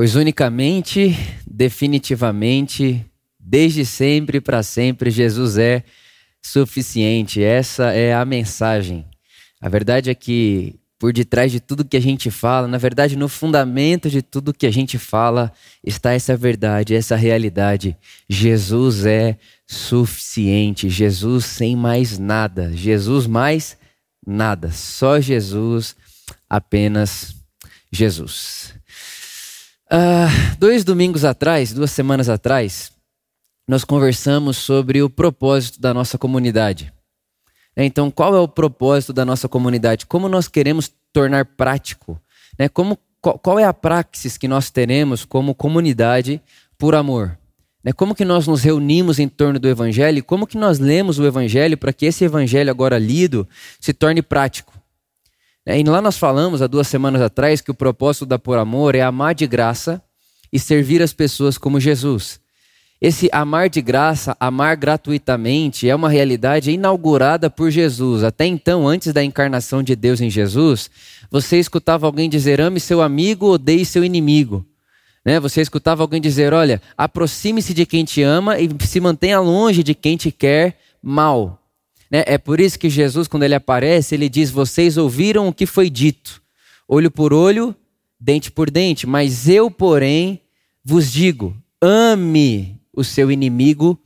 Pois unicamente, definitivamente, desde sempre para sempre, Jesus é suficiente. Essa é a mensagem. A verdade é que por detrás de tudo que a gente fala, na verdade, no fundamento de tudo que a gente fala, está essa verdade, essa realidade. Jesus é suficiente. Jesus sem mais nada. Jesus mais nada. Só Jesus, apenas Jesus. Uh, dois domingos atrás, duas semanas atrás, nós conversamos sobre o propósito da nossa comunidade. Então, qual é o propósito da nossa comunidade? Como nós queremos tornar prático? Né? Como, qual é a praxis que nós teremos como comunidade por amor? Né? Como que nós nos reunimos em torno do Evangelho como que nós lemos o Evangelho para que esse Evangelho agora lido se torne prático? É, e lá nós falamos há duas semanas atrás que o propósito da Por Amor é amar de graça e servir as pessoas como Jesus. Esse amar de graça, amar gratuitamente, é uma realidade inaugurada por Jesus. Até então, antes da encarnação de Deus em Jesus, você escutava alguém dizer: ame seu amigo, odeie seu inimigo. Né? Você escutava alguém dizer: olha, aproxime-se de quem te ama e se mantenha longe de quem te quer mal. Né? É por isso que Jesus, quando ele aparece, ele diz: Vocês ouviram o que foi dito, olho por olho, dente por dente, mas eu, porém, vos digo: ame o seu inimigo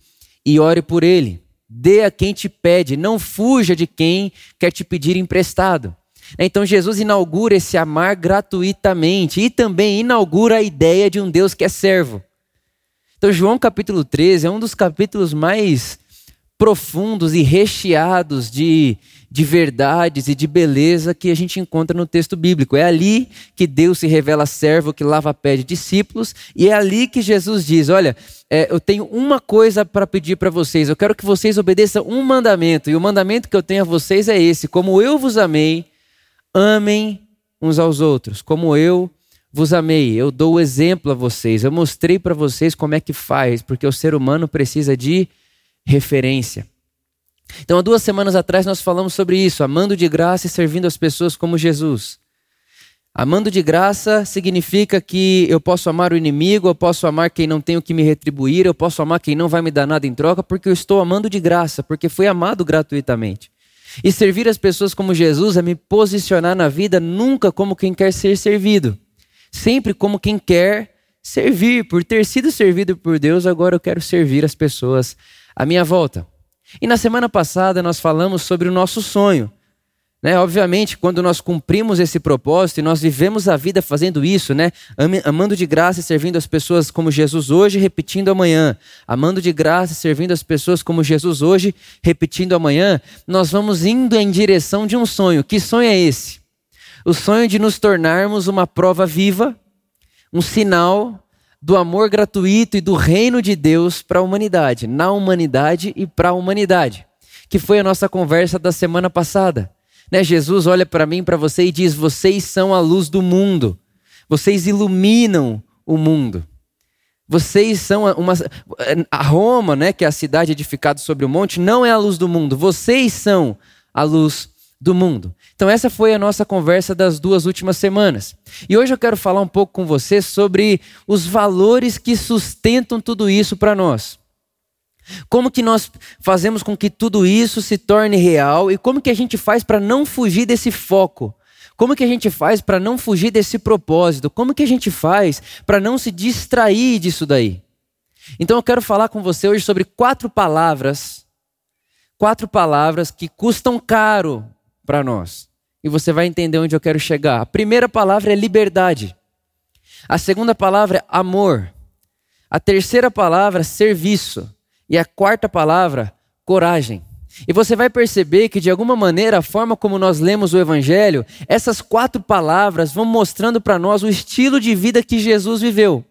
e ore por ele. Dê a quem te pede, não fuja de quem quer te pedir emprestado. Então Jesus inaugura esse amar gratuitamente e também inaugura a ideia de um Deus que é servo. Então João capítulo 13 é um dos capítulos mais profundos e recheados de, de verdades e de beleza que a gente encontra no texto bíblico. É ali que Deus se revela servo que lava pé de discípulos, e é ali que Jesus diz: Olha, é, eu tenho uma coisa para pedir para vocês, eu quero que vocês obedeçam um mandamento, e o mandamento que eu tenho a vocês é esse: como eu vos amei, amem uns aos outros, como eu vos amei, eu dou o exemplo a vocês, eu mostrei para vocês como é que faz, porque o ser humano precisa de referência. Então, há duas semanas atrás nós falamos sobre isso, amando de graça e servindo as pessoas como Jesus. Amando de graça significa que eu posso amar o inimigo, eu posso amar quem não tem o que me retribuir, eu posso amar quem não vai me dar nada em troca, porque eu estou amando de graça, porque fui amado gratuitamente. E servir as pessoas como Jesus é me posicionar na vida nunca como quem quer ser servido, sempre como quem quer servir. Por ter sido servido por Deus, agora eu quero servir as pessoas à minha volta. E na semana passada nós falamos sobre o nosso sonho. Né? Obviamente, quando nós cumprimos esse propósito e nós vivemos a vida fazendo isso, né? amando de graça e servindo as pessoas como Jesus hoje, repetindo amanhã, amando de graça e servindo as pessoas como Jesus hoje, repetindo amanhã, nós vamos indo em direção de um sonho. Que sonho é esse? O sonho de nos tornarmos uma prova viva, um sinal do amor gratuito e do reino de Deus para a humanidade, na humanidade e para a humanidade, que foi a nossa conversa da semana passada. Né? Jesus olha para mim, para você e diz: Vocês são a luz do mundo, vocês iluminam o mundo. Vocês são uma. A Roma, né, que é a cidade edificada sobre o monte, não é a luz do mundo. Vocês são a luz do mundo. Então, essa foi a nossa conversa das duas últimas semanas. E hoje eu quero falar um pouco com você sobre os valores que sustentam tudo isso para nós. Como que nós fazemos com que tudo isso se torne real e como que a gente faz para não fugir desse foco? Como que a gente faz para não fugir desse propósito? Como que a gente faz para não se distrair disso daí? Então eu quero falar com você hoje sobre quatro palavras, quatro palavras que custam caro para nós. E você vai entender onde eu quero chegar. A primeira palavra é liberdade. A segunda palavra é amor. A terceira palavra, serviço. E a quarta palavra, coragem. E você vai perceber que, de alguma maneira, a forma como nós lemos o Evangelho, essas quatro palavras vão mostrando para nós o estilo de vida que Jesus viveu.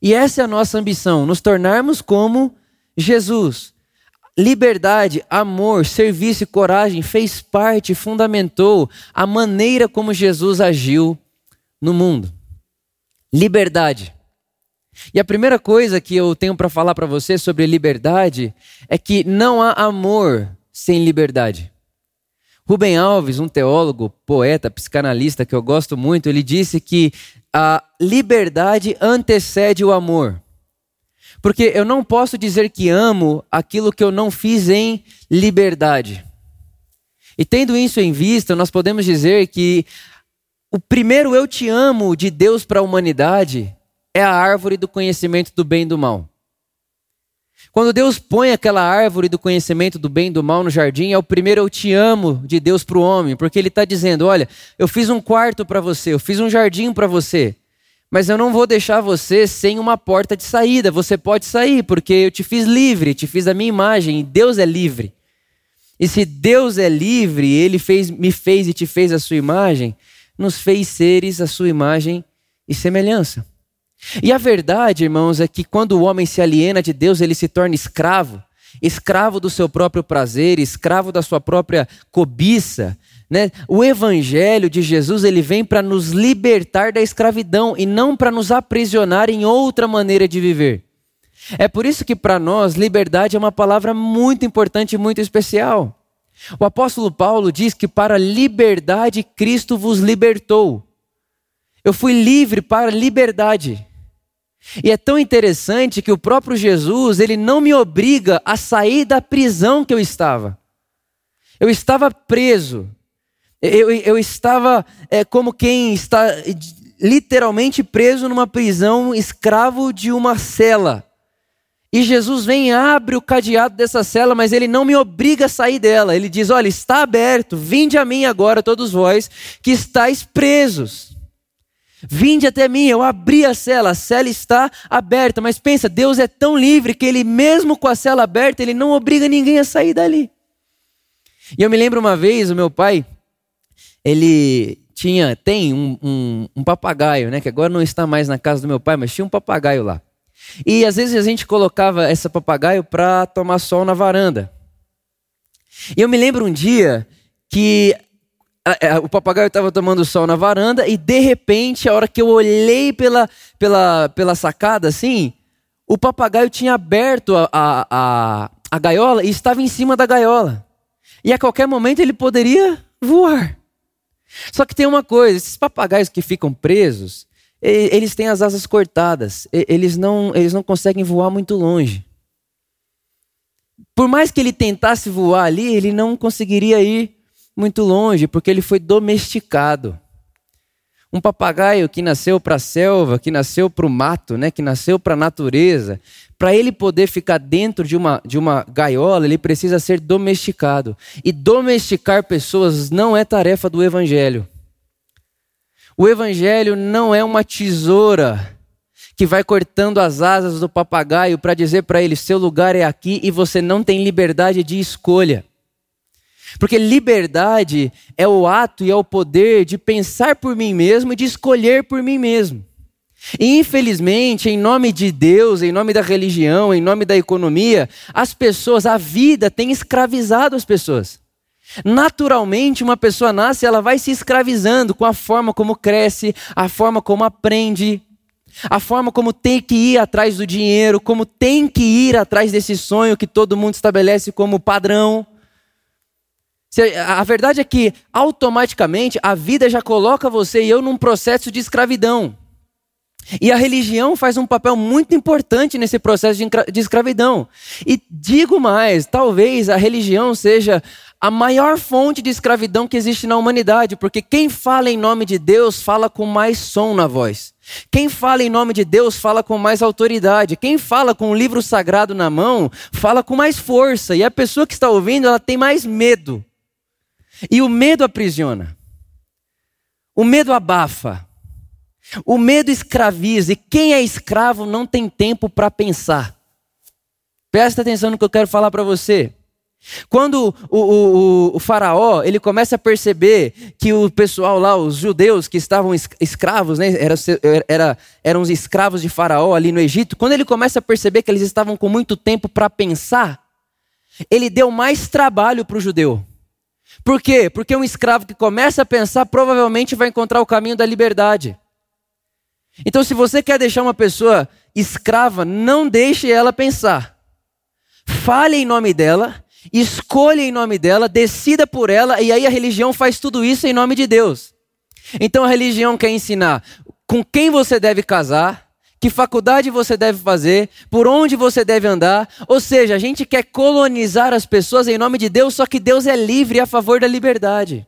E essa é a nossa ambição, nos tornarmos como Jesus. Liberdade, amor, serviço e coragem fez parte, fundamentou a maneira como Jesus agiu no mundo. Liberdade. E a primeira coisa que eu tenho para falar para você sobre liberdade é que não há amor sem liberdade. Rubem Alves, um teólogo, poeta, psicanalista que eu gosto muito, ele disse que a liberdade antecede o amor. Porque eu não posso dizer que amo aquilo que eu não fiz em liberdade. E tendo isso em vista, nós podemos dizer que o primeiro eu te amo de Deus para a humanidade é a árvore do conhecimento do bem e do mal. Quando Deus põe aquela árvore do conhecimento do bem e do mal no jardim, é o primeiro eu te amo de Deus para o homem, porque Ele está dizendo: olha, eu fiz um quarto para você, eu fiz um jardim para você, mas eu não vou deixar você sem uma porta de saída. Você pode sair, porque eu te fiz livre, te fiz a minha imagem, e Deus é livre. E se Deus é livre, Ele fez, me fez e te fez a sua imagem, nos fez seres a sua imagem e semelhança. E a verdade, irmãos, é que quando o homem se aliena de Deus, ele se torna escravo, escravo do seu próprio prazer, escravo da sua própria cobiça. Né? O evangelho de Jesus ele vem para nos libertar da escravidão e não para nos aprisionar em outra maneira de viver. É por isso que para nós liberdade é uma palavra muito importante e muito especial. O apóstolo Paulo diz que para liberdade Cristo vos libertou. Eu fui livre para liberdade. E é tão interessante que o próprio Jesus, ele não me obriga a sair da prisão que eu estava. Eu estava preso. Eu, eu estava é, como quem está literalmente preso numa prisão, escravo de uma cela. E Jesus vem, abre o cadeado dessa cela, mas ele não me obriga a sair dela. Ele diz: Olha, está aberto, vinde a mim agora, todos vós que estáis presos. Vinde até mim, eu abri a cela, a cela está aberta. Mas pensa, Deus é tão livre que ele, mesmo com a cela aberta, ele não obriga ninguém a sair dali. E eu me lembro uma vez, o meu pai, ele tinha, tem um, um, um papagaio, né? Que agora não está mais na casa do meu pai, mas tinha um papagaio lá. E às vezes a gente colocava esse papagaio para tomar sol na varanda. E eu me lembro um dia que é, o papagaio estava tomando sol na varanda e de repente, a hora que eu olhei pela, pela, pela sacada assim, o papagaio tinha aberto a, a, a, a gaiola e estava em cima da gaiola. E a qualquer momento ele poderia voar. Só que tem uma coisa: esses papagaios que ficam presos, eles têm as asas cortadas, eles não, eles não conseguem voar muito longe. Por mais que ele tentasse voar ali, ele não conseguiria ir muito longe, porque ele foi domesticado. Um papagaio que nasceu para a selva, que nasceu para o mato, né, que nasceu para a natureza, para ele poder ficar dentro de uma, de uma gaiola, ele precisa ser domesticado. E domesticar pessoas não é tarefa do evangelho. O evangelho não é uma tesoura que vai cortando as asas do papagaio para dizer para ele: seu lugar é aqui e você não tem liberdade de escolha. Porque liberdade é o ato e é o poder de pensar por mim mesmo e de escolher por mim mesmo. E infelizmente, em nome de Deus, em nome da religião, em nome da economia, as pessoas, a vida tem escravizado as pessoas. Naturalmente, uma pessoa nasce, ela vai se escravizando com a forma como cresce, a forma como aprende, a forma como tem que ir atrás do dinheiro, como tem que ir atrás desse sonho que todo mundo estabelece como padrão. A verdade é que automaticamente a vida já coloca você e eu num processo de escravidão. E a religião faz um papel muito importante nesse processo de escravidão. E digo mais, talvez a religião seja a maior fonte de escravidão que existe na humanidade, porque quem fala em nome de Deus fala com mais som na voz. Quem fala em nome de Deus fala com mais autoridade. Quem fala com o livro sagrado na mão fala com mais força. E a pessoa que está ouvindo, ela tem mais medo. E o medo aprisiona. O medo abafa. O medo escraviza. E quem é escravo não tem tempo para pensar. Presta atenção no que eu quero falar para você. Quando o, o, o, faraó ele começa a perceber que o pessoal lá, os judeus que estavam escravos, né, era, era, eram os escravos de faraó ali no Egito, quando ele começa a perceber que eles estavam com muito tempo para pensar, ele deu mais trabalho para o judeu. Por quê? Porque um escravo que começa a pensar provavelmente vai encontrar o caminho da liberdade. Então, se você quer deixar uma pessoa escrava, não deixe ela pensar. Fale em nome dela escolha em nome dela, decida por ela, e aí a religião faz tudo isso em nome de Deus. Então a religião quer ensinar com quem você deve casar, que faculdade você deve fazer, por onde você deve andar. Ou seja, a gente quer colonizar as pessoas em nome de Deus, só que Deus é livre a favor da liberdade.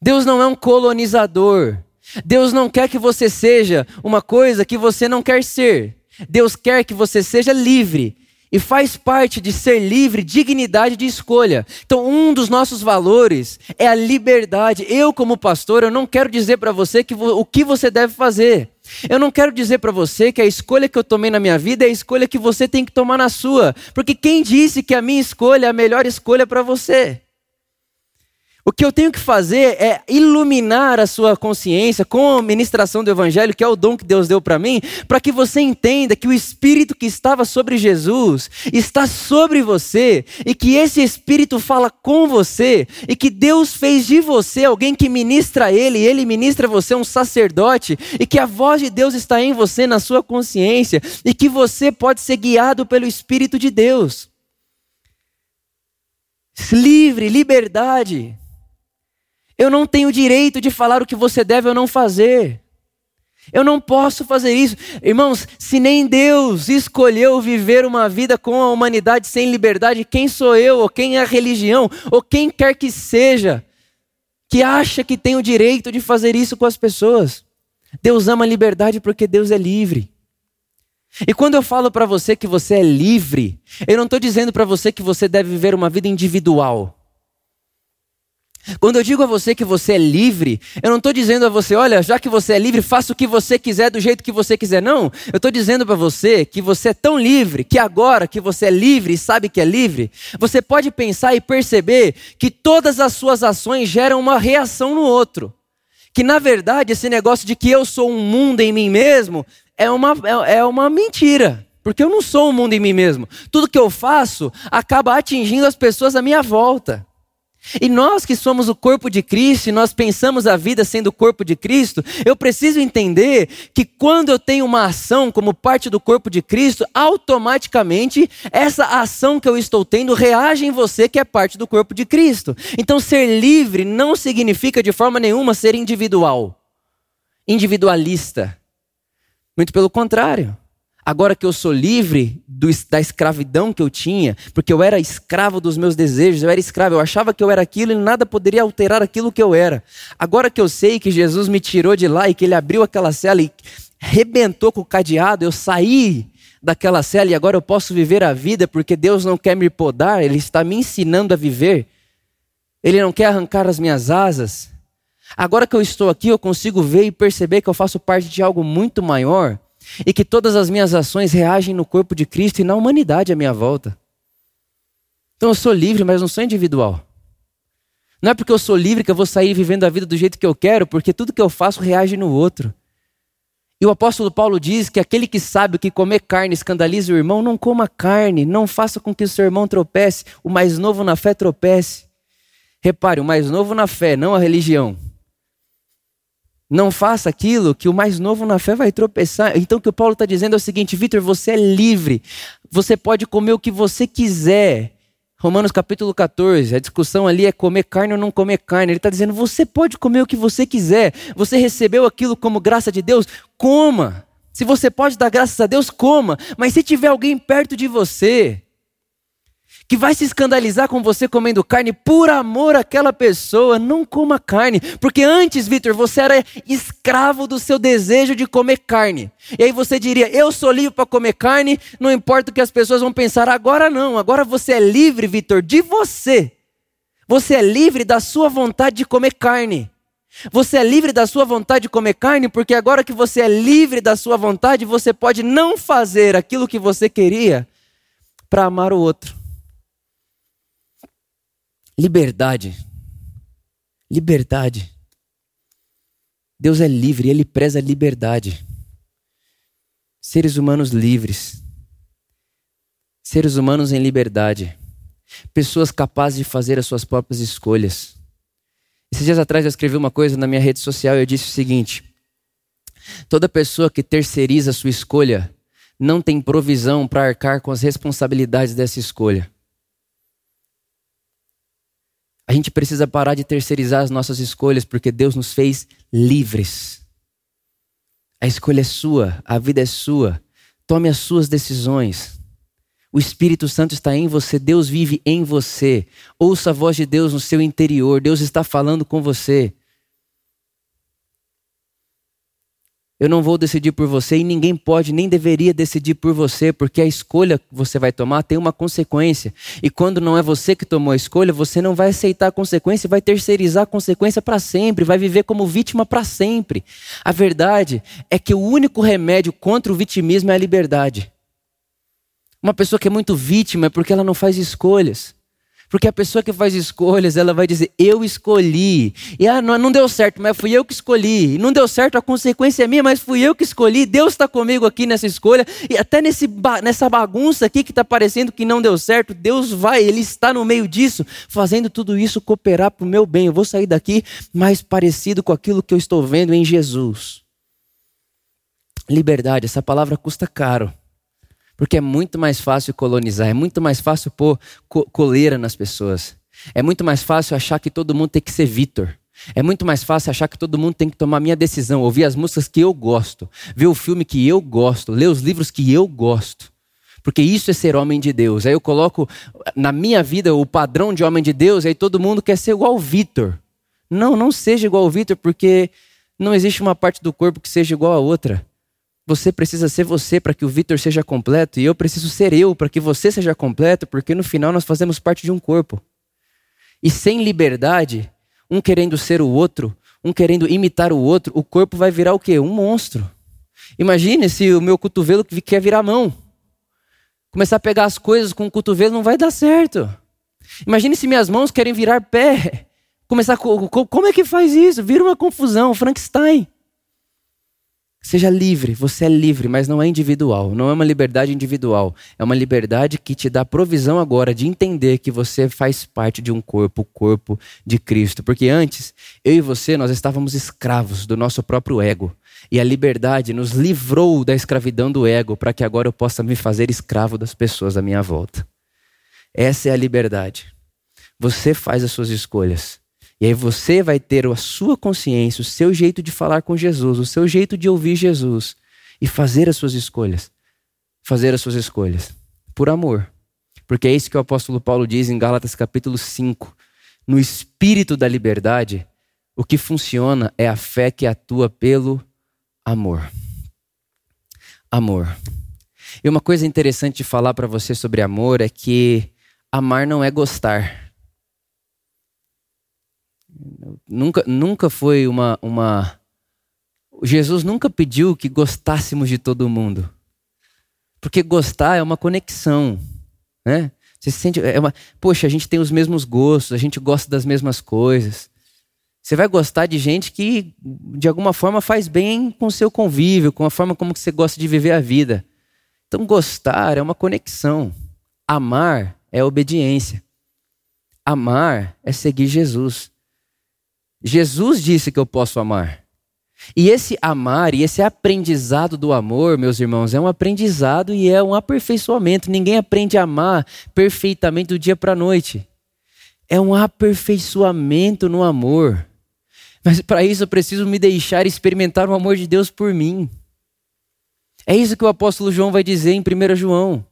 Deus não é um colonizador. Deus não quer que você seja uma coisa que você não quer ser. Deus quer que você seja livre. E faz parte de ser livre, dignidade de escolha. Então, um dos nossos valores é a liberdade. Eu, como pastor, eu não quero dizer para você que o que você deve fazer. Eu não quero dizer para você que a escolha que eu tomei na minha vida é a escolha que você tem que tomar na sua, porque quem disse que a minha escolha é a melhor escolha para você? O que eu tenho que fazer é iluminar a sua consciência com a ministração do Evangelho, que é o dom que Deus deu para mim, para que você entenda que o Espírito que estava sobre Jesus está sobre você e que esse Espírito fala com você e que Deus fez de você alguém que ministra a Ele e Ele ministra você um sacerdote e que a voz de Deus está em você, na sua consciência e que você pode ser guiado pelo Espírito de Deus. Livre, liberdade. Eu não tenho direito de falar o que você deve ou não fazer. Eu não posso fazer isso. Irmãos, se nem Deus escolheu viver uma vida com a humanidade sem liberdade, quem sou eu, ou quem é a religião, ou quem quer que seja, que acha que tem o direito de fazer isso com as pessoas? Deus ama a liberdade porque Deus é livre. E quando eu falo para você que você é livre, eu não estou dizendo para você que você deve viver uma vida individual. Quando eu digo a você que você é livre, eu não estou dizendo a você, olha, já que você é livre, faça o que você quiser do jeito que você quiser. Não, eu estou dizendo para você que você é tão livre que agora que você é livre e sabe que é livre, você pode pensar e perceber que todas as suas ações geram uma reação no outro. Que na verdade esse negócio de que eu sou um mundo em mim mesmo é uma, é, é uma mentira. Porque eu não sou um mundo em mim mesmo. Tudo que eu faço acaba atingindo as pessoas à minha volta. E nós que somos o corpo de Cristo, e nós pensamos a vida sendo o corpo de Cristo, eu preciso entender que quando eu tenho uma ação como parte do corpo de Cristo, automaticamente essa ação que eu estou tendo reage em você que é parte do corpo de Cristo. Então ser livre não significa de forma nenhuma ser individual, individualista. Muito pelo contrário. Agora que eu sou livre do, da escravidão que eu tinha, porque eu era escravo dos meus desejos, eu era escravo, eu achava que eu era aquilo e nada poderia alterar aquilo que eu era. Agora que eu sei que Jesus me tirou de lá e que ele abriu aquela cela e rebentou com o cadeado, eu saí daquela cela e agora eu posso viver a vida porque Deus não quer me podar, Ele está me ensinando a viver. Ele não quer arrancar as minhas asas. Agora que eu estou aqui, eu consigo ver e perceber que eu faço parte de algo muito maior e que todas as minhas ações reagem no corpo de Cristo e na humanidade à minha volta. Então eu sou livre, mas não sou individual. Não é porque eu sou livre que eu vou sair vivendo a vida do jeito que eu quero, porque tudo que eu faço reage no outro. E o apóstolo Paulo diz que aquele que sabe que comer carne escandaliza o irmão, não coma carne, não faça com que o seu irmão tropece, o mais novo na fé tropece. Repare, o mais novo na fé, não a religião. Não faça aquilo que o mais novo na fé vai tropeçar. Então o que o Paulo está dizendo é o seguinte, Vitor, você é livre. Você pode comer o que você quiser. Romanos capítulo 14, a discussão ali é comer carne ou não comer carne. Ele está dizendo, você pode comer o que você quiser. Você recebeu aquilo como graça de Deus, coma. Se você pode dar graças a Deus, coma. Mas se tiver alguém perto de você que vai se escandalizar com você comendo carne por amor àquela pessoa, não coma carne. Porque antes, Vitor, você era escravo do seu desejo de comer carne. E aí você diria: Eu sou livre para comer carne, não importa o que as pessoas vão pensar. Agora não, agora você é livre, Vitor, de você. Você é livre da sua vontade de comer carne. Você é livre da sua vontade de comer carne, porque agora que você é livre da sua vontade, você pode não fazer aquilo que você queria para amar o outro. Liberdade. Liberdade. Deus é livre, ele preza a liberdade. Seres humanos livres. Seres humanos em liberdade. Pessoas capazes de fazer as suas próprias escolhas. Esses dias atrás eu escrevi uma coisa na minha rede social e eu disse o seguinte: Toda pessoa que terceiriza sua escolha não tem provisão para arcar com as responsabilidades dessa escolha. A gente precisa parar de terceirizar as nossas escolhas, porque Deus nos fez livres. A escolha é sua, a vida é sua. Tome as suas decisões. O Espírito Santo está em você, Deus vive em você. Ouça a voz de Deus no seu interior, Deus está falando com você. Eu não vou decidir por você e ninguém pode nem deveria decidir por você, porque a escolha que você vai tomar tem uma consequência. E quando não é você que tomou a escolha, você não vai aceitar a consequência, vai terceirizar a consequência para sempre, vai viver como vítima para sempre. A verdade é que o único remédio contra o vitimismo é a liberdade. Uma pessoa que é muito vítima é porque ela não faz escolhas. Porque a pessoa que faz escolhas, ela vai dizer, eu escolhi. E ah, não, não deu certo, mas fui eu que escolhi. Não deu certo, a consequência é minha, mas fui eu que escolhi. Deus está comigo aqui nessa escolha. E até nesse, nessa bagunça aqui que está parecendo que não deu certo, Deus vai, Ele está no meio disso, fazendo tudo isso cooperar para o meu bem. Eu vou sair daqui mais parecido com aquilo que eu estou vendo em Jesus. Liberdade, essa palavra custa caro. Porque é muito mais fácil colonizar, é muito mais fácil pôr coleira nas pessoas. É muito mais fácil achar que todo mundo tem que ser Vitor. É muito mais fácil achar que todo mundo tem que tomar minha decisão, ouvir as músicas que eu gosto, ver o filme que eu gosto, ler os livros que eu gosto. Porque isso é ser homem de Deus. Aí eu coloco na minha vida o padrão de homem de Deus, aí todo mundo quer ser igual ao Vitor. Não, não seja igual ao Vitor, porque não existe uma parte do corpo que seja igual a outra. Você precisa ser você para que o Vitor seja completo, e eu preciso ser eu para que você seja completo, porque no final nós fazemos parte de um corpo. E sem liberdade, um querendo ser o outro, um querendo imitar o outro, o corpo vai virar o quê? Um monstro. Imagine se o meu cotovelo quer virar mão. Começar a pegar as coisas com o cotovelo não vai dar certo. Imagine se minhas mãos querem virar pé. Começar como é que faz isso? Vira uma confusão, Frankenstein. Seja livre, você é livre, mas não é individual. Não é uma liberdade individual. É uma liberdade que te dá provisão agora de entender que você faz parte de um corpo, o corpo de Cristo. Porque antes, eu e você, nós estávamos escravos do nosso próprio ego. E a liberdade nos livrou da escravidão do ego para que agora eu possa me fazer escravo das pessoas à minha volta. Essa é a liberdade. Você faz as suas escolhas. E aí você vai ter a sua consciência, o seu jeito de falar com Jesus, o seu jeito de ouvir Jesus e fazer as suas escolhas. Fazer as suas escolhas por amor. Porque é isso que o apóstolo Paulo diz em Gálatas capítulo 5. No espírito da liberdade, o que funciona é a fé que atua pelo amor. Amor. E uma coisa interessante de falar para você sobre amor é que amar não é gostar. Nunca, nunca foi uma, uma. Jesus nunca pediu que gostássemos de todo mundo. Porque gostar é uma conexão. Né? Você se sente. É uma, Poxa, a gente tem os mesmos gostos, a gente gosta das mesmas coisas. Você vai gostar de gente que, de alguma forma, faz bem com o seu convívio, com a forma como você gosta de viver a vida. Então, gostar é uma conexão. Amar é obediência. Amar é seguir Jesus. Jesus disse que eu posso amar. E esse amar e esse aprendizado do amor, meus irmãos, é um aprendizado e é um aperfeiçoamento. Ninguém aprende a amar perfeitamente do dia para a noite. É um aperfeiçoamento no amor. Mas para isso eu preciso me deixar experimentar o amor de Deus por mim. É isso que o apóstolo João vai dizer em 1 João.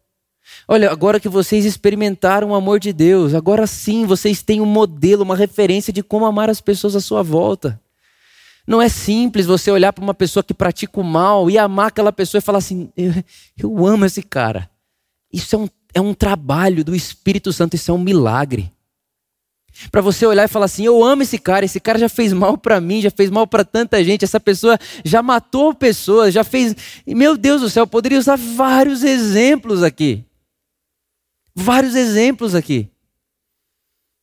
Olha, agora que vocês experimentaram o amor de Deus, agora sim vocês têm um modelo, uma referência de como amar as pessoas à sua volta. Não é simples você olhar para uma pessoa que pratica o mal e amar aquela pessoa e falar assim: eu, eu amo esse cara. Isso é um, é um trabalho do Espírito Santo, isso é um milagre. Para você olhar e falar assim: eu amo esse cara, esse cara já fez mal para mim, já fez mal para tanta gente, essa pessoa já matou pessoas, já fez. Meu Deus do céu, eu poderia usar vários exemplos aqui. Vários exemplos aqui.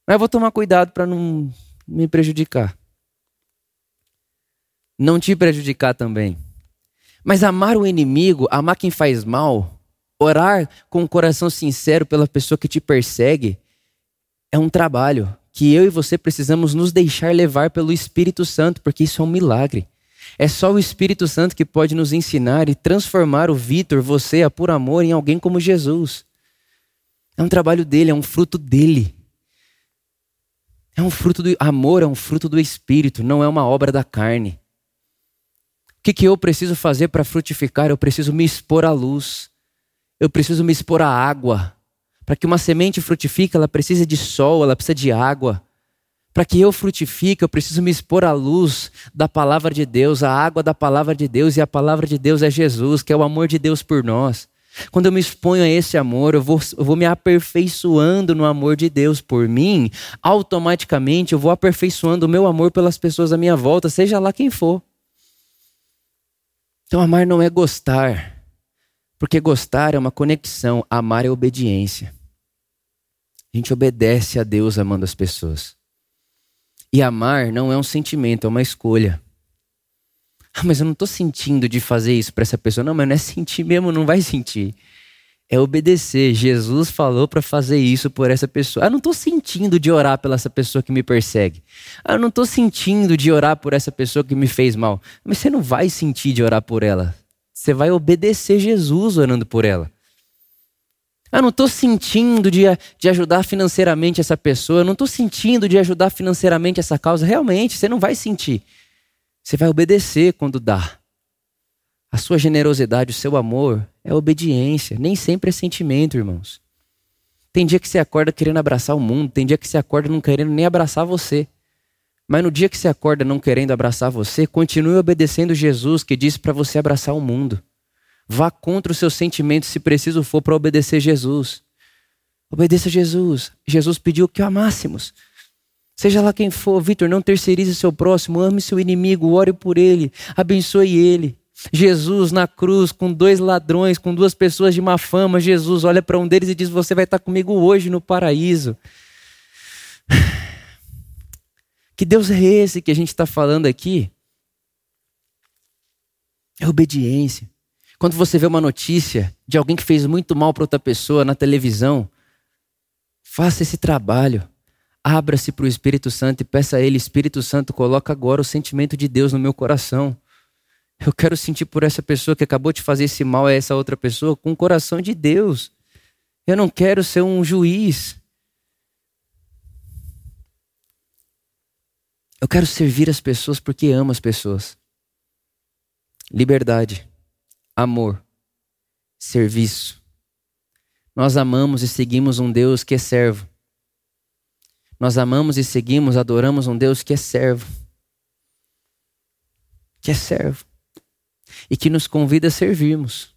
Mas eu vou tomar cuidado para não me prejudicar. Não te prejudicar também. Mas amar o inimigo, amar quem faz mal, orar com o um coração sincero pela pessoa que te persegue, é um trabalho que eu e você precisamos nos deixar levar pelo Espírito Santo, porque isso é um milagre. É só o Espírito Santo que pode nos ensinar e transformar o Vitor, você, a por amor, em alguém como Jesus. É um trabalho dele, é um fruto dele. É um fruto do amor, é um fruto do espírito, não é uma obra da carne. O que, que eu preciso fazer para frutificar? Eu preciso me expor à luz. Eu preciso me expor à água. Para que uma semente frutifique, ela precisa de sol, ela precisa de água. Para que eu frutifique, eu preciso me expor à luz da palavra de Deus, à água da palavra de Deus, e a palavra de Deus é Jesus, que é o amor de Deus por nós. Quando eu me exponho a esse amor, eu vou, eu vou me aperfeiçoando no amor de Deus por mim, automaticamente eu vou aperfeiçoando o meu amor pelas pessoas à minha volta, seja lá quem for. Então, amar não é gostar, porque gostar é uma conexão, amar é obediência. A gente obedece a Deus amando as pessoas. E amar não é um sentimento, é uma escolha. Ah, mas eu não estou sentindo de fazer isso para essa pessoa. Não, mas não é sentir mesmo, não vai sentir. É obedecer. Jesus falou para fazer isso por essa pessoa. Ah, não estou sentindo de orar pela essa pessoa que me persegue. Ah, não estou sentindo de orar por essa pessoa que me fez mal. Mas você não vai sentir de orar por ela. Você vai obedecer Jesus orando por ela. Ah, não estou sentindo de, de ajudar financeiramente essa pessoa. Não estou sentindo de ajudar financeiramente essa causa. Realmente, você não vai sentir. Você vai obedecer quando dá. A sua generosidade, o seu amor é obediência, nem sempre é sentimento, irmãos. Tem dia que você acorda querendo abraçar o mundo, tem dia que você acorda não querendo nem abraçar você. Mas no dia que você acorda não querendo abraçar você, continue obedecendo Jesus que disse para você abraçar o mundo. Vá contra os seus sentimentos se preciso for para obedecer Jesus. Obedeça Jesus. Jesus pediu que o amássemos. Seja lá quem for, Vitor, não terceirize seu próximo, ame seu inimigo, ore por ele, abençoe ele. Jesus na cruz, com dois ladrões, com duas pessoas de má fama, Jesus olha para um deles e diz: Você vai estar comigo hoje no paraíso. Que Deus é esse que a gente está falando aqui? É obediência. Quando você vê uma notícia de alguém que fez muito mal para outra pessoa na televisão, faça esse trabalho. Abra-se para o Espírito Santo e peça a Ele: Espírito Santo, coloca agora o sentimento de Deus no meu coração. Eu quero sentir por essa pessoa que acabou de fazer esse mal a essa outra pessoa com o coração de Deus. Eu não quero ser um juiz. Eu quero servir as pessoas porque amo as pessoas. Liberdade, amor, serviço. Nós amamos e seguimos um Deus que é servo. Nós amamos e seguimos, adoramos um Deus que é servo. Que é servo. E que nos convida a servirmos.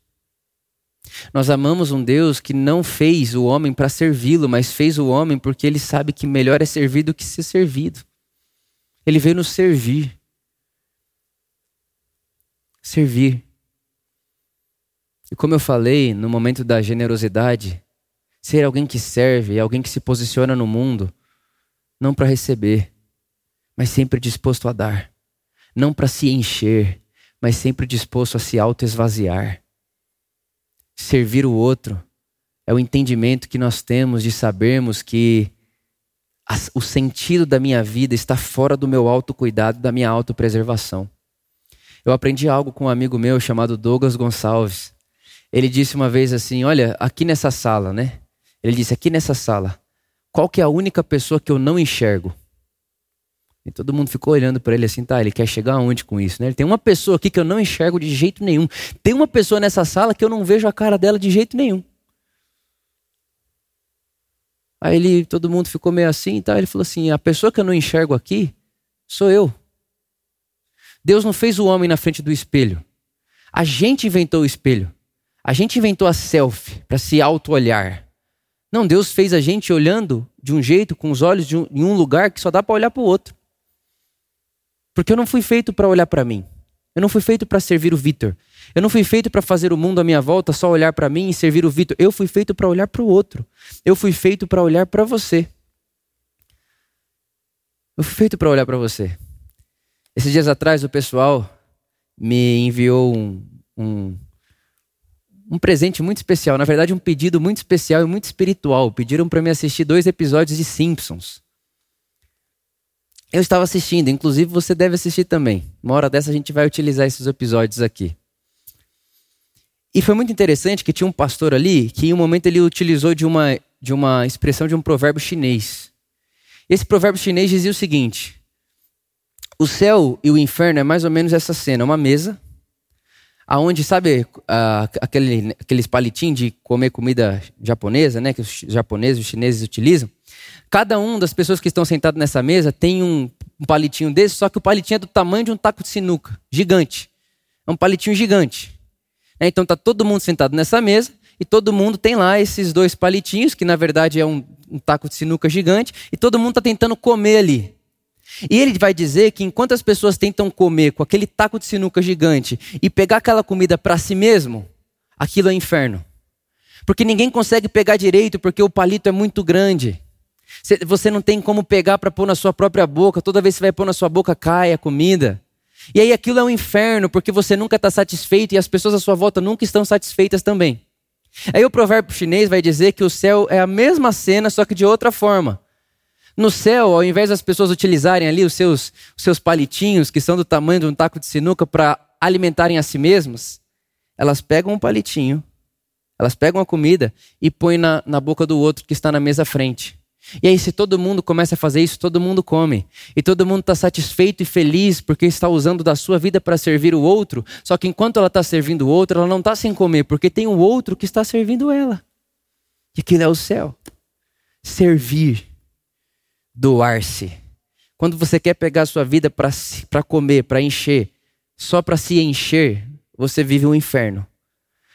Nós amamos um Deus que não fez o homem para servi-lo, mas fez o homem porque ele sabe que melhor é servir do que ser servido. Ele veio nos servir. Servir. E como eu falei no momento da generosidade, ser alguém que serve, alguém que se posiciona no mundo, não para receber, mas sempre disposto a dar. Não para se encher, mas sempre disposto a se auto-esvaziar. Servir o outro é o entendimento que nós temos de sabermos que o sentido da minha vida está fora do meu autocuidado, da minha autopreservação. Eu aprendi algo com um amigo meu chamado Douglas Gonçalves. Ele disse uma vez assim: Olha, aqui nessa sala, né? Ele disse: Aqui nessa sala, qual que é a única pessoa que eu não enxergo? E todo mundo ficou olhando para ele assim, tá, ele quer chegar aonde com isso, né? Ele tem uma pessoa aqui que eu não enxergo de jeito nenhum. Tem uma pessoa nessa sala que eu não vejo a cara dela de jeito nenhum. Aí ele, todo mundo ficou meio assim, tá? Ele falou assim: a pessoa que eu não enxergo aqui sou eu. Deus não fez o homem na frente do espelho. A gente inventou o espelho. A gente inventou a selfie para se auto-olhar. Não, Deus fez a gente olhando de um jeito, com os olhos um, em um lugar que só dá para olhar para o outro. Porque eu não fui feito para olhar para mim. Eu não fui feito para servir o Vitor. Eu não fui feito para fazer o mundo à minha volta só olhar para mim e servir o Vitor. Eu fui feito para olhar para o outro. Eu fui feito para olhar para você. Eu fui feito para olhar para você. Esses dias atrás o pessoal me enviou um, um, um presente muito especial, na verdade, um pedido muito especial e muito espiritual. Pediram para mim assistir dois episódios de Simpsons. Eu estava assistindo, inclusive você deve assistir também. Uma hora dessa a gente vai utilizar esses episódios aqui. E foi muito interessante que tinha um pastor ali que em um momento ele utilizou de uma, de uma expressão de um provérbio chinês. Esse provérbio chinês dizia o seguinte: o céu e o inferno é mais ou menos essa cena, uma mesa, aonde sabe aquele, aqueles palitinhos de comer comida japonesa, né, que os japoneses, os chineses utilizam. Cada um das pessoas que estão sentadas nessa mesa tem um, um palitinho desse, só que o palitinho é do tamanho de um taco de sinuca, gigante. É um palitinho gigante. É, então tá todo mundo sentado nessa mesa e todo mundo tem lá esses dois palitinhos, que na verdade é um, um taco de sinuca gigante, e todo mundo está tentando comer ali. E ele vai dizer que enquanto as pessoas tentam comer com aquele taco de sinuca gigante e pegar aquela comida para si mesmo, aquilo é inferno. Porque ninguém consegue pegar direito porque o palito é muito grande. Você não tem como pegar para pôr na sua própria boca, toda vez que você vai pôr na sua boca cai a comida. E aí aquilo é um inferno porque você nunca está satisfeito e as pessoas à sua volta nunca estão satisfeitas também. Aí o provérbio chinês vai dizer que o céu é a mesma cena, só que de outra forma. No céu, ao invés das pessoas utilizarem ali os seus, os seus palitinhos, que são do tamanho de um taco de sinuca, para alimentarem a si mesmas, elas pegam um palitinho, elas pegam a comida e põem na, na boca do outro que está na mesa à frente. E aí, se todo mundo começa a fazer isso, todo mundo come. E todo mundo está satisfeito e feliz porque está usando da sua vida para servir o outro. Só que enquanto ela está servindo o outro, ela não está sem comer, porque tem o outro que está servindo ela. E aquilo é o céu. Servir. Doar-se. Quando você quer pegar a sua vida para comer, para encher, só para se encher, você vive um inferno.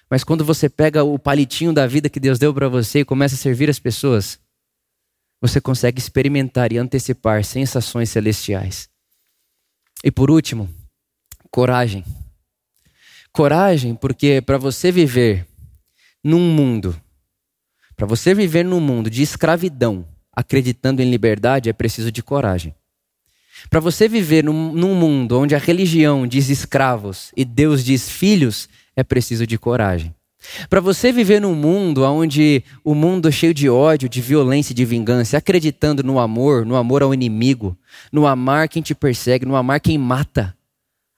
Mas quando você pega o palitinho da vida que Deus deu para você e começa a servir as pessoas, você consegue experimentar e antecipar sensações celestiais. E por último, coragem. Coragem, porque para você viver num mundo, para você viver num mundo de escravidão, acreditando em liberdade, é preciso de coragem. Para você viver num, num, mundo onde a religião diz escravos e Deus diz filhos, é preciso de coragem. Para você viver num mundo onde o mundo é cheio de ódio, de violência e de vingança, acreditando no amor, no amor ao inimigo, no amar quem te persegue, no amar quem mata,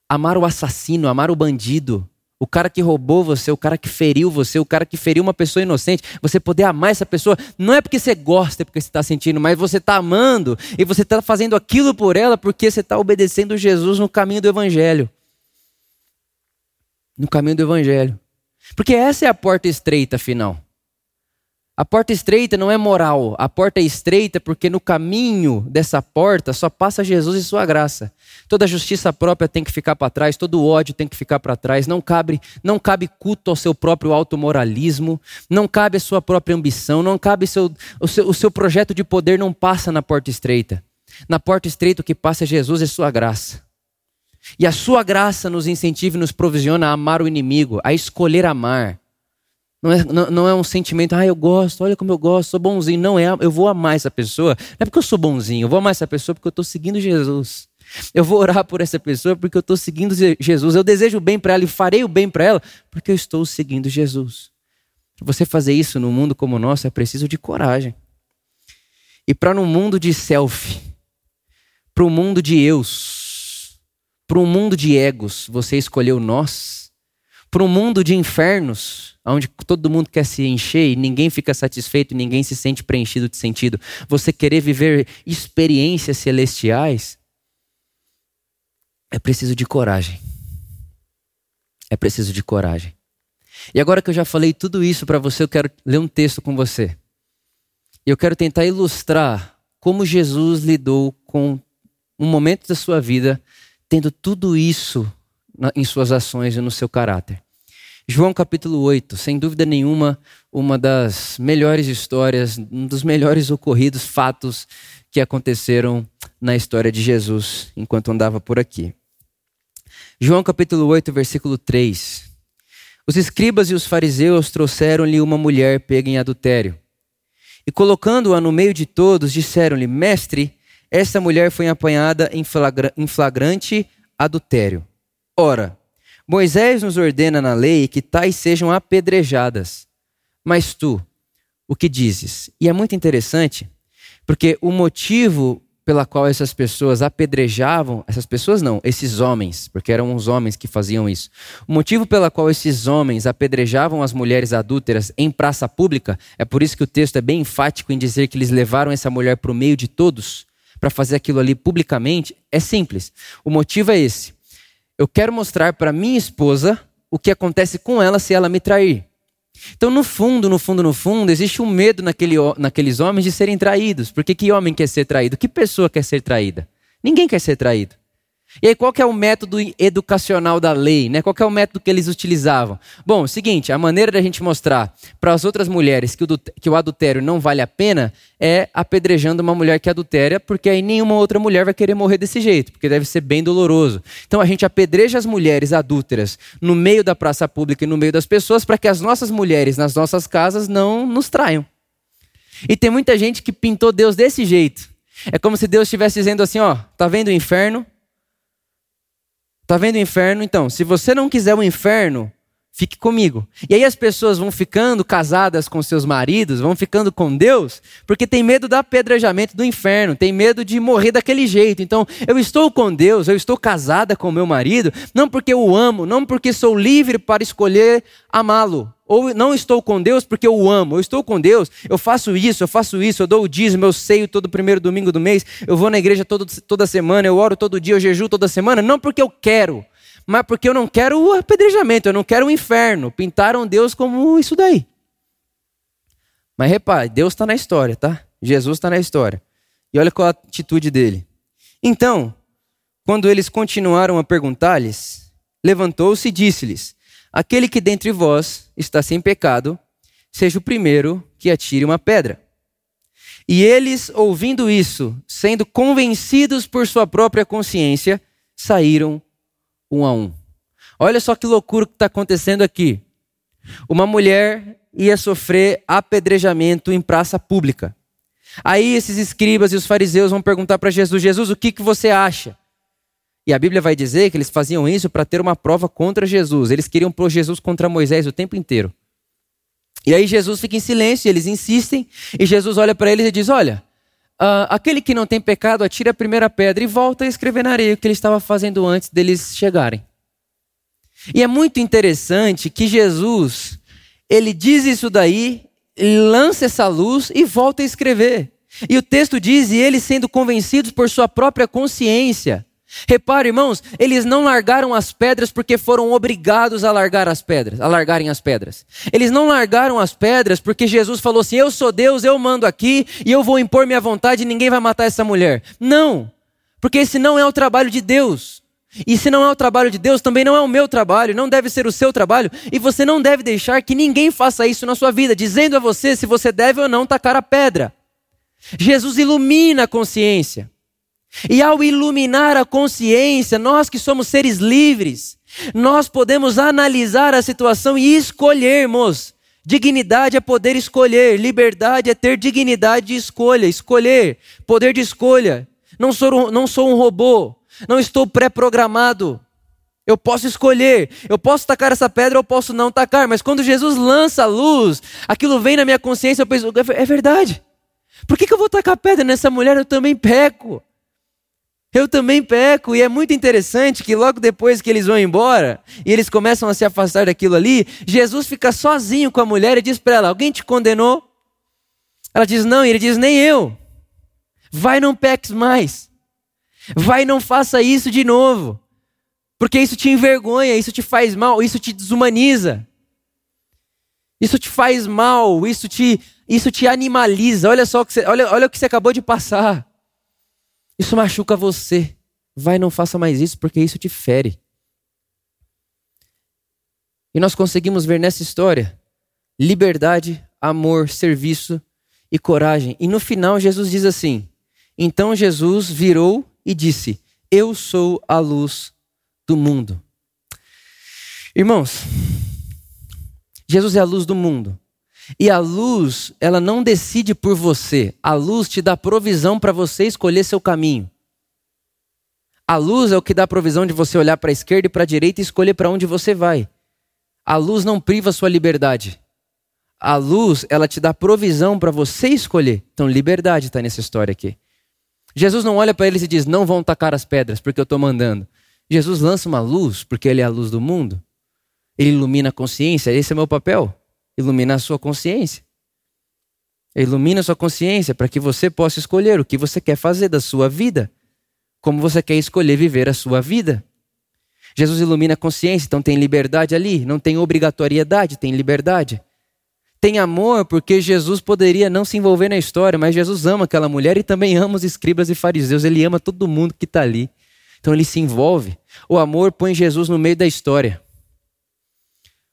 amar o assassino, amar o bandido, o cara que roubou você, o cara que feriu você, o cara que feriu uma pessoa inocente, você poder amar essa pessoa, não é porque você gosta, é porque você está sentindo, mas você está amando e você está fazendo aquilo por ela porque você está obedecendo Jesus no caminho do Evangelho. No caminho do Evangelho. Porque essa é a porta estreita final. A porta estreita não é moral, a porta é estreita porque no caminho dessa porta só passa Jesus e sua graça. Toda justiça própria tem que ficar para trás, todo ódio tem que ficar para trás, não cabe, não cabe culto ao seu próprio automoralismo, não cabe a sua própria ambição, não cabe seu, o, seu, o seu projeto de poder não passa na porta estreita. Na porta estreita o que passa é Jesus e sua graça. E a sua graça nos incentiva e nos provisiona a amar o inimigo, a escolher amar. Não é, não, não, é um sentimento, ah, eu gosto, olha como eu gosto, sou bonzinho. Não é, eu vou amar essa pessoa. Não é porque eu sou bonzinho, eu vou amar essa pessoa porque eu estou seguindo Jesus. Eu vou orar por essa pessoa porque eu estou seguindo Jesus. Eu desejo o bem para ela e farei o bem para ela porque eu estou seguindo Jesus. Para você fazer isso num mundo como o nosso é preciso de coragem. E para num mundo de selfie, para um mundo de eus, para um mundo de egos, você escolheu nós. Para um mundo de infernos, onde todo mundo quer se encher e ninguém fica satisfeito, ninguém se sente preenchido de sentido. Você querer viver experiências celestiais, é preciso de coragem. É preciso de coragem. E agora que eu já falei tudo isso para você, eu quero ler um texto com você. E eu quero tentar ilustrar como Jesus lidou com um momento da sua vida tendo tudo isso em suas ações e no seu caráter. João capítulo 8, sem dúvida nenhuma, uma das melhores histórias, um dos melhores ocorridos, fatos que aconteceram na história de Jesus enquanto andava por aqui. João capítulo 8, versículo 3. Os escribas e os fariseus trouxeram-lhe uma mulher pega em adultério. E colocando-a no meio de todos, disseram-lhe: Mestre, essa mulher foi apanhada em flagrante adultério. Ora, Moisés nos ordena na lei que tais sejam apedrejadas. Mas tu, o que dizes? E é muito interessante, porque o motivo pela qual essas pessoas apedrejavam, essas pessoas não, esses homens, porque eram os homens que faziam isso. O motivo pela qual esses homens apedrejavam as mulheres adúlteras em praça pública, é por isso que o texto é bem enfático em dizer que eles levaram essa mulher para o meio de todos, para fazer aquilo ali publicamente, é simples. O motivo é esse. Eu quero mostrar para minha esposa o que acontece com ela se ela me trair. Então, no fundo, no fundo, no fundo, existe um medo naquele, naqueles homens de serem traídos. Porque que homem quer ser traído? Que pessoa quer ser traída? Ninguém quer ser traído. E aí, qual que é o método educacional da lei? Né? Qual que é o método que eles utilizavam? Bom, seguinte, a maneira da gente mostrar para as outras mulheres que o, que o adultério não vale a pena é apedrejando uma mulher que adultéria, porque aí nenhuma outra mulher vai querer morrer desse jeito, porque deve ser bem doloroso. Então a gente apedreja as mulheres adúlteras no meio da praça pública e no meio das pessoas para que as nossas mulheres nas nossas casas não nos traiam. E tem muita gente que pintou Deus desse jeito. É como se Deus estivesse dizendo assim, ó, tá vendo o inferno? Tá vendo o inferno? Então, se você não quiser o inferno, fique comigo. E aí as pessoas vão ficando casadas com seus maridos, vão ficando com Deus, porque tem medo do apedrejamento do inferno, tem medo de morrer daquele jeito. Então, eu estou com Deus, eu estou casada com meu marido, não porque eu o amo, não porque sou livre para escolher amá-lo, ou não estou com Deus porque eu o amo, eu estou com Deus, eu faço isso, eu faço isso, eu dou o dízimo, eu seio todo primeiro domingo do mês, eu vou na igreja todo, toda semana, eu oro todo dia, eu jejuo toda semana, não porque eu quero, mas porque eu não quero o apedrejamento, eu não quero o inferno. Pintaram Deus como isso daí. Mas repare, Deus está na história, tá? Jesus está na história. E olha qual a atitude dele. Então, quando eles continuaram a perguntar-lhes, levantou-se e disse-lhes: Aquele que dentre vós está sem pecado, seja o primeiro que atire uma pedra. E eles, ouvindo isso, sendo convencidos por sua própria consciência, saíram um a um. Olha só que loucura que está acontecendo aqui. Uma mulher ia sofrer apedrejamento em praça pública. Aí esses escribas e os fariseus vão perguntar para Jesus: Jesus, o que, que você acha? E a Bíblia vai dizer que eles faziam isso para ter uma prova contra Jesus. Eles queriam pôr Jesus contra Moisés o tempo inteiro. E aí Jesus fica em silêncio, e eles insistem, e Jesus olha para eles e diz: Olha, uh, aquele que não tem pecado, atira a primeira pedra e volta a escrever na areia o que ele estava fazendo antes deles chegarem. E é muito interessante que Jesus, ele diz isso daí, lança essa luz e volta a escrever. E o texto diz: e eles sendo convencidos por sua própria consciência. Repare, irmãos, eles não largaram as pedras porque foram obrigados a largar as pedras, a largarem as pedras. Eles não largaram as pedras porque Jesus falou assim: "Eu sou Deus, eu mando aqui e eu vou impor minha vontade e ninguém vai matar essa mulher". Não. Porque esse não é o trabalho de Deus. E se não é o trabalho de Deus, também não é o meu trabalho, não deve ser o seu trabalho, e você não deve deixar que ninguém faça isso na sua vida, dizendo a você se você deve ou não tacar a pedra. Jesus ilumina a consciência. E ao iluminar a consciência, nós que somos seres livres, nós podemos analisar a situação e escolhermos. Dignidade é poder escolher, liberdade é ter dignidade de escolha, escolher, poder de escolha. Não sou, não sou um robô, não estou pré-programado. Eu posso escolher, eu posso tacar essa pedra, eu posso não tacar, mas quando Jesus lança a luz, aquilo vem na minha consciência, eu penso, é verdade. Por que, que eu vou tacar pedra nessa mulher? Eu também peco. Eu também peco, e é muito interessante que logo depois que eles vão embora e eles começam a se afastar daquilo ali, Jesus fica sozinho com a mulher e diz para ela: Alguém te condenou? Ela diz: Não, e ele diz: Nem eu. Vai, não peques mais. Vai, não faça isso de novo. Porque isso te envergonha, isso te faz mal, isso te desumaniza. Isso te faz mal, isso te, isso te animaliza. Olha só, que você, olha, olha o que você acabou de passar. Isso machuca você. Vai, não faça mais isso, porque isso te fere. E nós conseguimos ver nessa história liberdade, amor, serviço e coragem. E no final, Jesus diz assim: Então Jesus virou e disse: Eu sou a luz do mundo. Irmãos, Jesus é a luz do mundo. E a luz, ela não decide por você. A luz te dá provisão para você escolher seu caminho. A luz é o que dá provisão de você olhar para a esquerda e para a direita e escolher para onde você vai. A luz não priva sua liberdade. A luz, ela te dá provisão para você escolher. Então, liberdade está nessa história aqui. Jesus não olha para eles e diz: Não vão tacar as pedras, porque eu estou mandando. Jesus lança uma luz, porque ele é a luz do mundo. Ele ilumina a consciência, esse é meu papel. Ilumina a sua consciência. Ilumina a sua consciência para que você possa escolher o que você quer fazer da sua vida. Como você quer escolher viver a sua vida. Jesus ilumina a consciência, então tem liberdade ali. Não tem obrigatoriedade, tem liberdade. Tem amor porque Jesus poderia não se envolver na história, mas Jesus ama aquela mulher e também ama os escribas e fariseus. Ele ama todo mundo que está ali. Então ele se envolve. O amor põe Jesus no meio da história.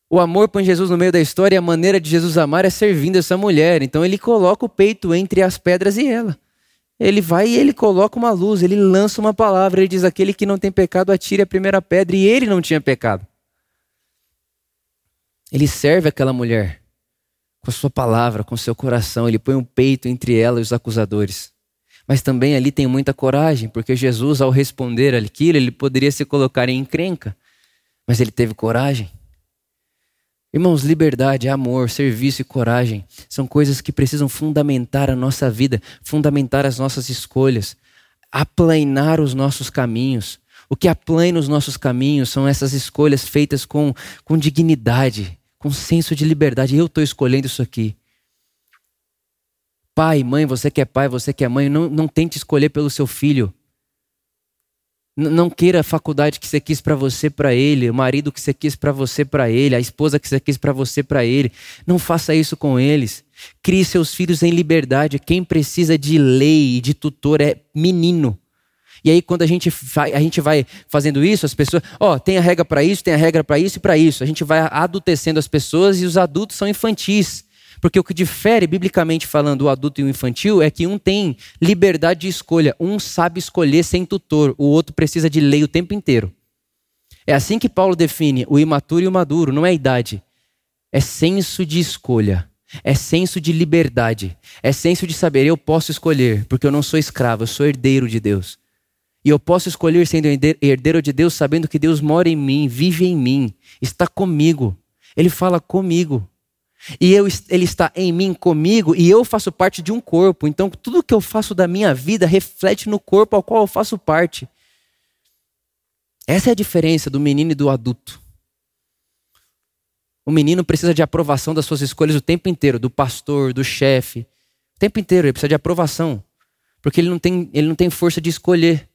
O amor põe Jesus no meio da história e a maneira de Jesus amar é servindo essa mulher. Então ele coloca o peito entre as pedras e ela. Ele vai e ele coloca uma luz, ele lança uma palavra, ele diz: aquele que não tem pecado, atire a primeira pedra. E ele não tinha pecado. Ele serve aquela mulher com a sua palavra, com o seu coração. Ele põe um peito entre ela e os acusadores. Mas também ali tem muita coragem, porque Jesus, ao responder aquilo, ele poderia se colocar em encrenca. Mas ele teve coragem. Irmãos, liberdade, amor, serviço e coragem são coisas que precisam fundamentar a nossa vida, fundamentar as nossas escolhas, aplanar os nossos caminhos. O que aplana os nossos caminhos são essas escolhas feitas com, com dignidade, com senso de liberdade. Eu estou escolhendo isso aqui. Pai, mãe, você que é pai, você que é mãe, não, não tente escolher pelo seu filho. Não queira a faculdade que você quis para você, para ele, o marido que você quis para você, para ele, a esposa que você quis para você, para ele. Não faça isso com eles. Crie seus filhos em liberdade. Quem precisa de lei e de tutor é menino. E aí, quando a gente, vai, a gente vai fazendo isso, as pessoas, ó, oh, tem a regra para isso, tem a regra para isso e para isso. A gente vai adultecendo as pessoas e os adultos são infantis. Porque o que difere, biblicamente falando, o adulto e o infantil é que um tem liberdade de escolha. Um sabe escolher sem tutor, o outro precisa de lei o tempo inteiro. É assim que Paulo define o imaturo e o maduro, não é idade. É senso de escolha. É senso de liberdade. É senso de saber, eu posso escolher, porque eu não sou escravo, eu sou herdeiro de Deus. E eu posso escolher sendo herdeiro de Deus, sabendo que Deus mora em mim, vive em mim, está comigo. Ele fala comigo. E eu, ele está em mim, comigo, e eu faço parte de um corpo. Então, tudo que eu faço da minha vida reflete no corpo ao qual eu faço parte. Essa é a diferença do menino e do adulto. O menino precisa de aprovação das suas escolhas o tempo inteiro, do pastor, do chefe. O tempo inteiro ele precisa de aprovação. Porque ele não tem, ele não tem força de escolher.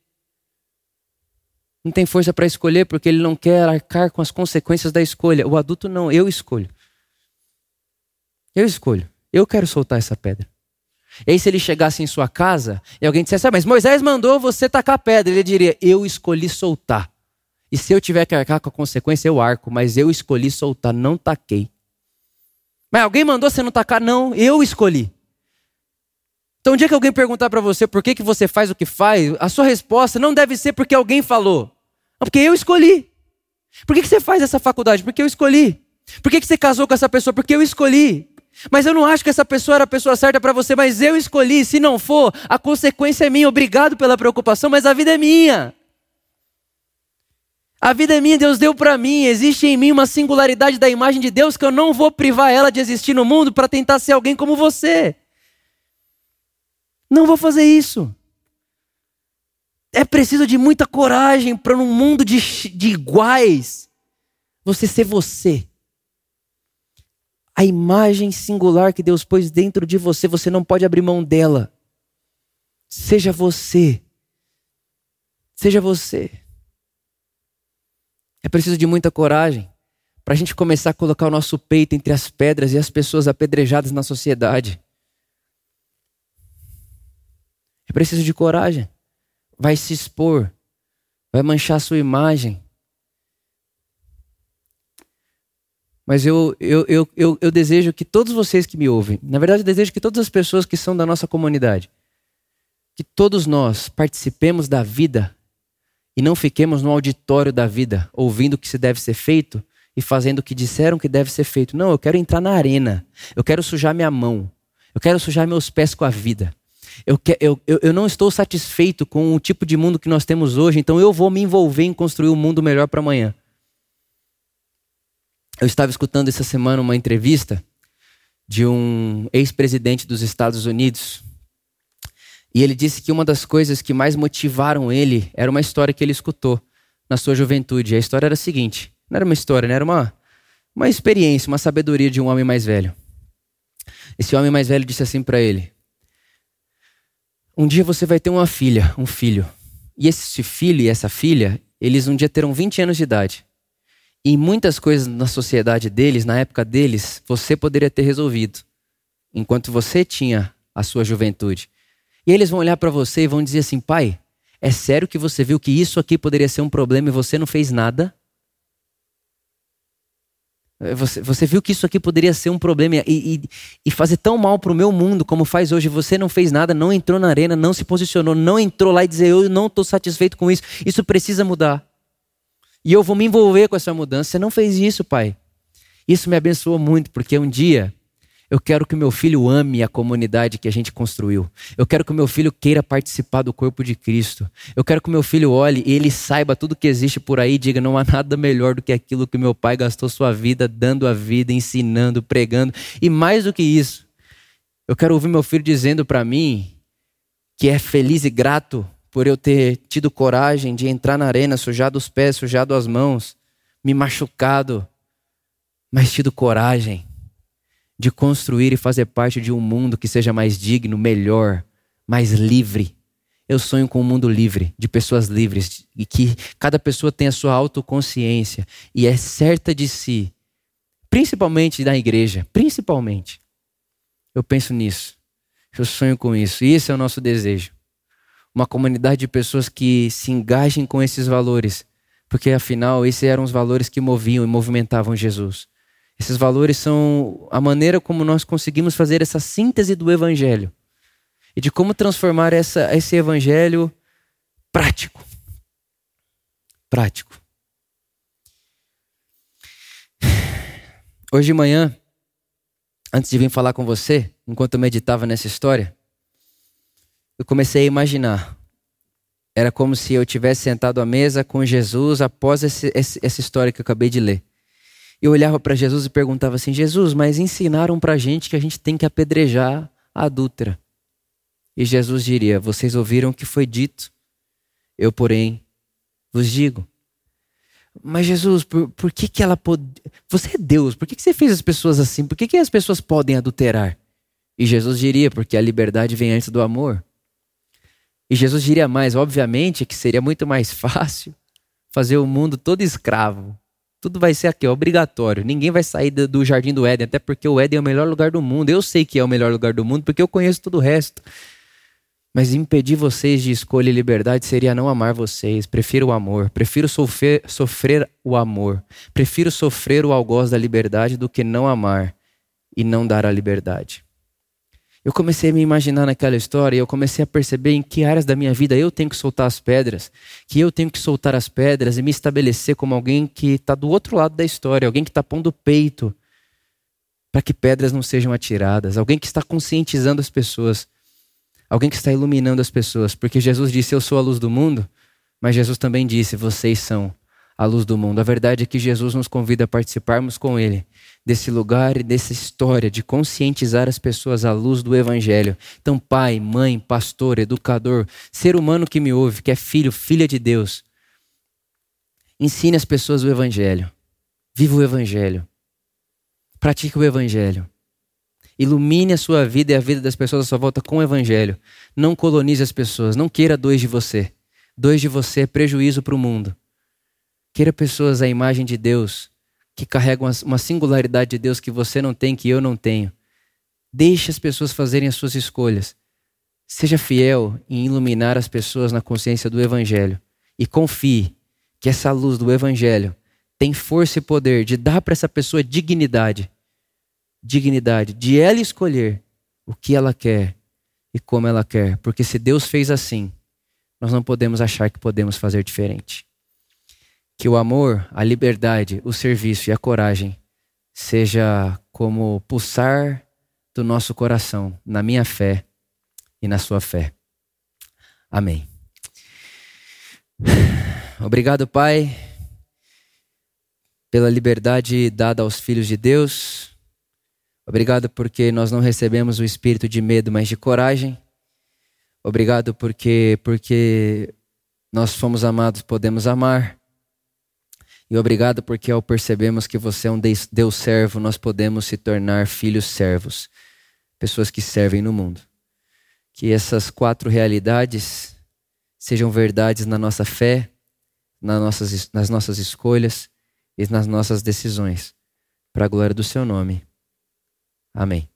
Não tem força para escolher porque ele não quer arcar com as consequências da escolha. O adulto não, eu escolho. Eu escolho. Eu quero soltar essa pedra. E aí, se ele chegasse em sua casa e alguém dissesse, ah, mas Moisés mandou você tacar a pedra, ele diria, eu escolhi soltar. E se eu tiver que arcar com a consequência, eu arco, mas eu escolhi soltar, não taquei. Mas alguém mandou você não tacar? Não, eu escolhi. Então, um dia que alguém perguntar para você por que, que você faz o que faz, a sua resposta não deve ser porque alguém falou. Não, porque eu escolhi. Por que, que você faz essa faculdade? Porque eu escolhi. Por que, que você casou com essa pessoa? Porque eu escolhi. Mas eu não acho que essa pessoa era a pessoa certa para você, mas eu escolhi. Se não for, a consequência é minha. Obrigado pela preocupação, mas a vida é minha. A vida é minha, Deus deu para mim. Existe em mim uma singularidade da imagem de Deus que eu não vou privar ela de existir no mundo para tentar ser alguém como você. Não vou fazer isso. É preciso de muita coragem para num mundo de, de iguais você ser você a imagem singular que Deus pôs dentro de você, você não pode abrir mão dela. Seja você. Seja você. É preciso de muita coragem para a gente começar a colocar o nosso peito entre as pedras e as pessoas apedrejadas na sociedade. É preciso de coragem. Vai se expor, vai manchar a sua imagem, Mas eu, eu, eu, eu, eu desejo que todos vocês que me ouvem, na verdade, eu desejo que todas as pessoas que são da nossa comunidade, que todos nós participemos da vida e não fiquemos no auditório da vida, ouvindo o que se deve ser feito e fazendo o que disseram que deve ser feito. Não, eu quero entrar na arena. Eu quero sujar minha mão. Eu quero sujar meus pés com a vida. Eu, que, eu, eu, eu não estou satisfeito com o tipo de mundo que nós temos hoje, então eu vou me envolver em construir um mundo melhor para amanhã. Eu estava escutando essa semana uma entrevista de um ex-presidente dos Estados Unidos. E ele disse que uma das coisas que mais motivaram ele era uma história que ele escutou na sua juventude. A história era a seguinte: não era uma história, né? era uma, uma experiência, uma sabedoria de um homem mais velho. Esse homem mais velho disse assim para ele: Um dia você vai ter uma filha, um filho. E esse filho e essa filha, eles um dia terão 20 anos de idade. E muitas coisas na sociedade deles, na época deles, você poderia ter resolvido, enquanto você tinha a sua juventude. E eles vão olhar para você e vão dizer assim: pai, é sério que você viu que isso aqui poderia ser um problema e você não fez nada? Você, você viu que isso aqui poderia ser um problema e, e, e fazer tão mal para o meu mundo como faz hoje. Você não fez nada, não entrou na arena, não se posicionou, não entrou lá e dizer eu não estou satisfeito com isso. Isso precisa mudar. E eu vou me envolver com essa mudança. Você não fez isso, pai. Isso me abençoou muito, porque um dia eu quero que meu filho ame a comunidade que a gente construiu. Eu quero que meu filho queira participar do corpo de Cristo. Eu quero que meu filho olhe e ele saiba tudo que existe por aí e diga: não há nada melhor do que aquilo que meu pai gastou sua vida dando a vida, ensinando, pregando. E mais do que isso, eu quero ouvir meu filho dizendo para mim que é feliz e grato por eu ter tido coragem de entrar na arena, sujado os pés, sujado as mãos, me machucado, mas tido coragem de construir e fazer parte de um mundo que seja mais digno, melhor, mais livre. Eu sonho com um mundo livre, de pessoas livres, e que cada pessoa tenha sua autoconsciência e é certa de si, principalmente na igreja, principalmente. Eu penso nisso. Eu sonho com isso. E esse é o nosso desejo. Uma comunidade de pessoas que se engajem com esses valores, porque afinal esses eram os valores que moviam e movimentavam Jesus. Esses valores são a maneira como nós conseguimos fazer essa síntese do evangelho e de como transformar essa, esse evangelho prático. Prático. Hoje de manhã, antes de vir falar com você, enquanto eu meditava nessa história, eu comecei a imaginar. Era como se eu tivesse sentado à mesa com Jesus após esse, essa história que eu acabei de ler eu olhava para Jesus e perguntava assim: Jesus, mas ensinaram para gente que a gente tem que apedrejar a adúltera. E Jesus diria: Vocês ouviram o que foi dito, eu, porém, vos digo. Mas Jesus, por, por que, que ela pode. Você é Deus, por que, que você fez as pessoas assim? Por que, que as pessoas podem adulterar? E Jesus diria: Porque a liberdade vem antes do amor. E Jesus diria mais: Obviamente que seria muito mais fácil fazer o mundo todo escravo tudo vai ser aqui, obrigatório. Ninguém vai sair do jardim do Éden, até porque o Éden é o melhor lugar do mundo. Eu sei que é o melhor lugar do mundo porque eu conheço todo o resto. Mas impedir vocês de escolha e liberdade seria não amar vocês. Prefiro o amor. Prefiro sofrer, sofrer o amor. Prefiro sofrer o algoz da liberdade do que não amar e não dar a liberdade. Eu comecei a me imaginar naquela história e eu comecei a perceber em que áreas da minha vida eu tenho que soltar as pedras, que eu tenho que soltar as pedras e me estabelecer como alguém que está do outro lado da história, alguém que está pondo o peito para que pedras não sejam atiradas, alguém que está conscientizando as pessoas, alguém que está iluminando as pessoas, porque Jesus disse: Eu sou a luz do mundo, mas Jesus também disse: Vocês são a luz do mundo. A verdade é que Jesus nos convida a participarmos com Ele desse lugar e dessa história de conscientizar as pessoas à luz do Evangelho. Então, pai, mãe, pastor, educador, ser humano que me ouve, que é filho, filha de Deus, ensine as pessoas o Evangelho. Viva o Evangelho. Pratique o Evangelho. Ilumine a sua vida e a vida das pessoas à sua volta com o Evangelho. Não colonize as pessoas. Não queira dois de você. Dois de você é prejuízo para o mundo. Queira pessoas à imagem de Deus, que carregam uma singularidade de Deus que você não tem, que eu não tenho. Deixe as pessoas fazerem as suas escolhas. Seja fiel em iluminar as pessoas na consciência do Evangelho. E confie que essa luz do Evangelho tem força e poder de dar para essa pessoa dignidade. Dignidade, de ela escolher o que ela quer e como ela quer. Porque se Deus fez assim, nós não podemos achar que podemos fazer diferente. Que o amor, a liberdade, o serviço e a coragem seja como pulsar do nosso coração, na minha fé e na sua fé. Amém. Obrigado, Pai, pela liberdade dada aos filhos de Deus. Obrigado porque nós não recebemos o espírito de medo, mas de coragem. Obrigado porque porque nós fomos amados, podemos amar. E obrigado porque ao percebemos que você é um Deus servo, nós podemos se tornar filhos servos, pessoas que servem no mundo. Que essas quatro realidades sejam verdades na nossa fé, nas nossas, nas nossas escolhas e nas nossas decisões, para a glória do seu nome. Amém.